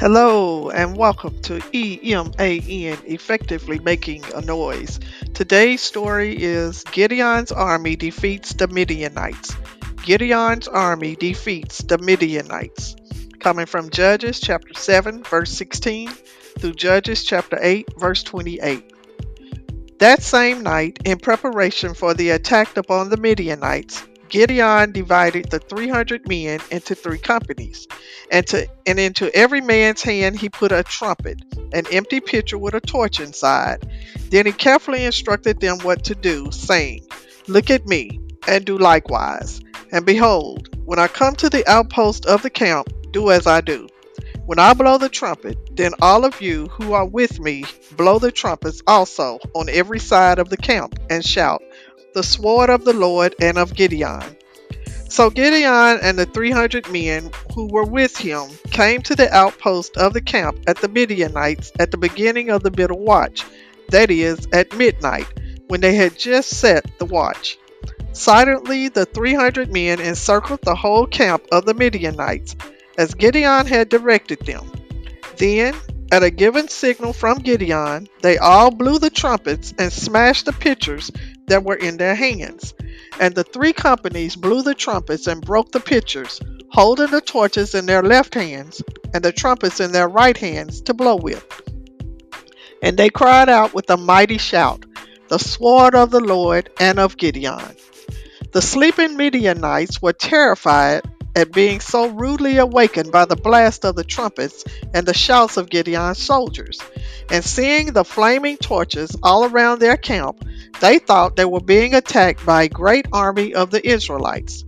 Hello and welcome to EMAN Effectively Making a Noise. Today's story is Gideon's army defeats the Midianites. Gideon's army defeats the Midianites. Coming from Judges chapter 7, verse 16 through Judges chapter 8, verse 28. That same night, in preparation for the attack upon the Midianites, Gideon divided the 300 men into three companies, and, to, and into every man's hand he put a trumpet, an empty pitcher with a torch inside. Then he carefully instructed them what to do, saying, Look at me, and do likewise. And behold, when I come to the outpost of the camp, do as I do. When I blow the trumpet, then all of you who are with me blow the trumpets also on every side of the camp, and shout, the sword of the Lord and of Gideon. So Gideon and the 300 men who were with him came to the outpost of the camp at the Midianites at the beginning of the middle watch, that is, at midnight, when they had just set the watch. Silently, the 300 men encircled the whole camp of the Midianites, as Gideon had directed them. Then, at a given signal from Gideon, they all blew the trumpets and smashed the pitchers that were in their hands. And the three companies blew the trumpets and broke the pitchers, holding the torches in their left hands and the trumpets in their right hands to blow with. And they cried out with a mighty shout, The sword of the Lord and of Gideon. The sleeping Midianites were terrified at being so rudely awakened by the blast of the trumpets and the shouts of Gideon's soldiers. And seeing the flaming torches all around their camp, they thought they were being attacked by a great army of the Israelites.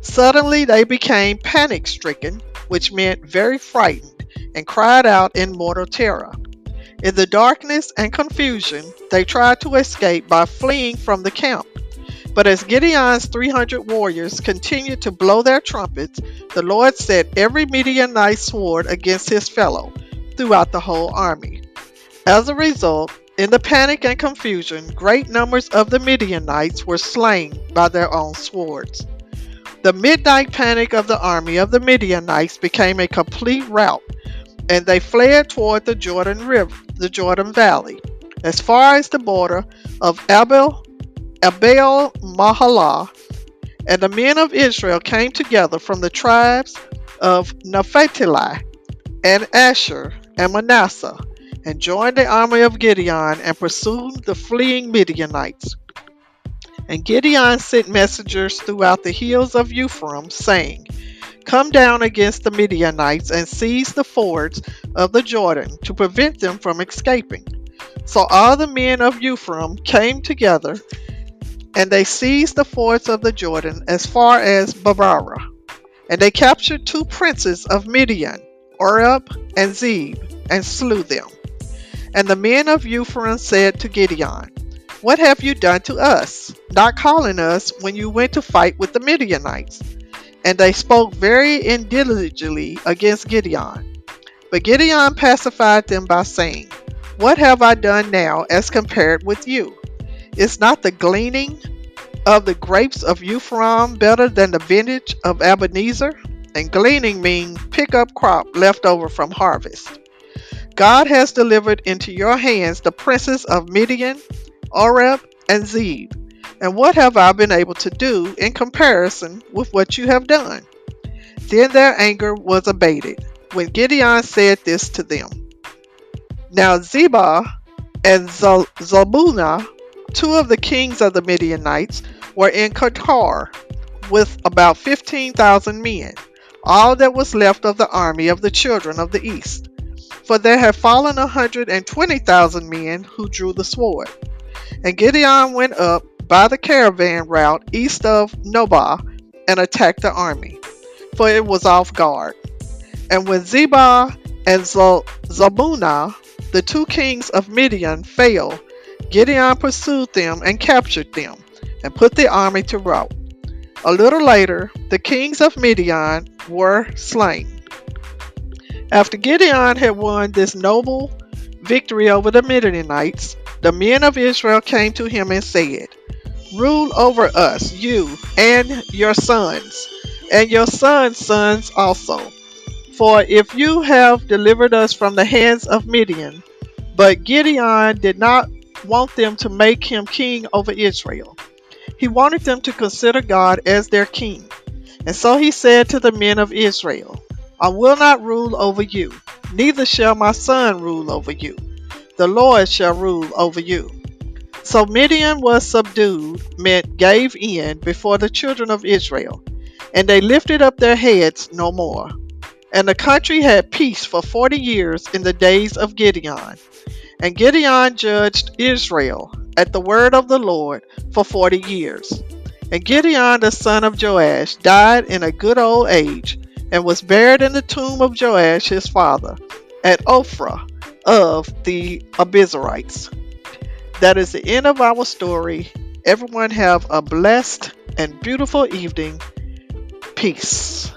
Suddenly they became panic stricken, which meant very frightened, and cried out in mortal terror. In the darkness and confusion, they tried to escape by fleeing from the camp. But as Gideon's 300 warriors continued to blow their trumpets, the Lord set every Midianite sword against his fellow throughout the whole army. As a result, in the panic and confusion, great numbers of the Midianites were slain by their own swords. The midnight panic of the army of the Midianites became a complete rout, and they fled toward the Jordan River, the Jordan Valley, as far as the border of Abel Abel Meholah, and the men of Israel came together from the tribes of Naphtali and Asher and Manasseh, and joined the army of Gideon and pursued the fleeing Midianites. And Gideon sent messengers throughout the hills of Ephraim, saying, Come down against the Midianites and seize the fords of the Jordan to prevent them from escaping. So all the men of Ephraim came together and they seized the fords of the Jordan as far as Beerah. And they captured two princes of Midian, Oreb and Zeb, and slew them. And the men of Ephraim said to Gideon, What have you done to us, not calling us when you went to fight with the Midianites? And they spoke very indignantly against Gideon. But Gideon pacified them by saying, What have I done now as compared with you? Is not the gleaning of the grapes of Ephraim better than the vintage of Abiezer? And gleaning means pick up crop left over from harvest. God has delivered into your hands the princes of Midian, Oreb, and Zeb. And what have I been able to do in comparison with what you have done? Then their anger was abated when Gideon said this to them. Now Zebah and Zalmunna Two of the kings of the Midianites were in Karkor with about 15,000 men, all that was left of the army of the children of the east. For there had fallen a 120,000 men who drew the sword. And Gideon went up by the caravan route east of Nobah and attacked the army, for it was off guard. And when Zebah and Zalmunna, the two kings of Midian, fell, Gideon pursued them and captured them, and put the army to rout. A little later, the kings of Midian were slain. After Gideon had won this noble victory over the Midianites, the men of Israel came to him and said, Rule over us, you and your sons, and your sons' sons also. For if you have delivered us from the hands of Midian, but Gideon did not want them to make him king over Israel. He wanted them to consider God as their king. And so he said to the men of Israel, I will not rule over you, neither shall my son rule over you. The Lord shall rule over you. So Midian was subdued, meant gave in before the children of Israel, and they lifted up their heads no more. And the country had peace for forty years in the days of Gideon. And Gideon judged Israel at the word of the Lord for forty years. And Gideon the son of Joash died in a good old age, and was buried in the tomb of Joash his father, at Ophrah of the Abiezrites. That is the end of our story. Everyone have a blessed and beautiful evening. Peace.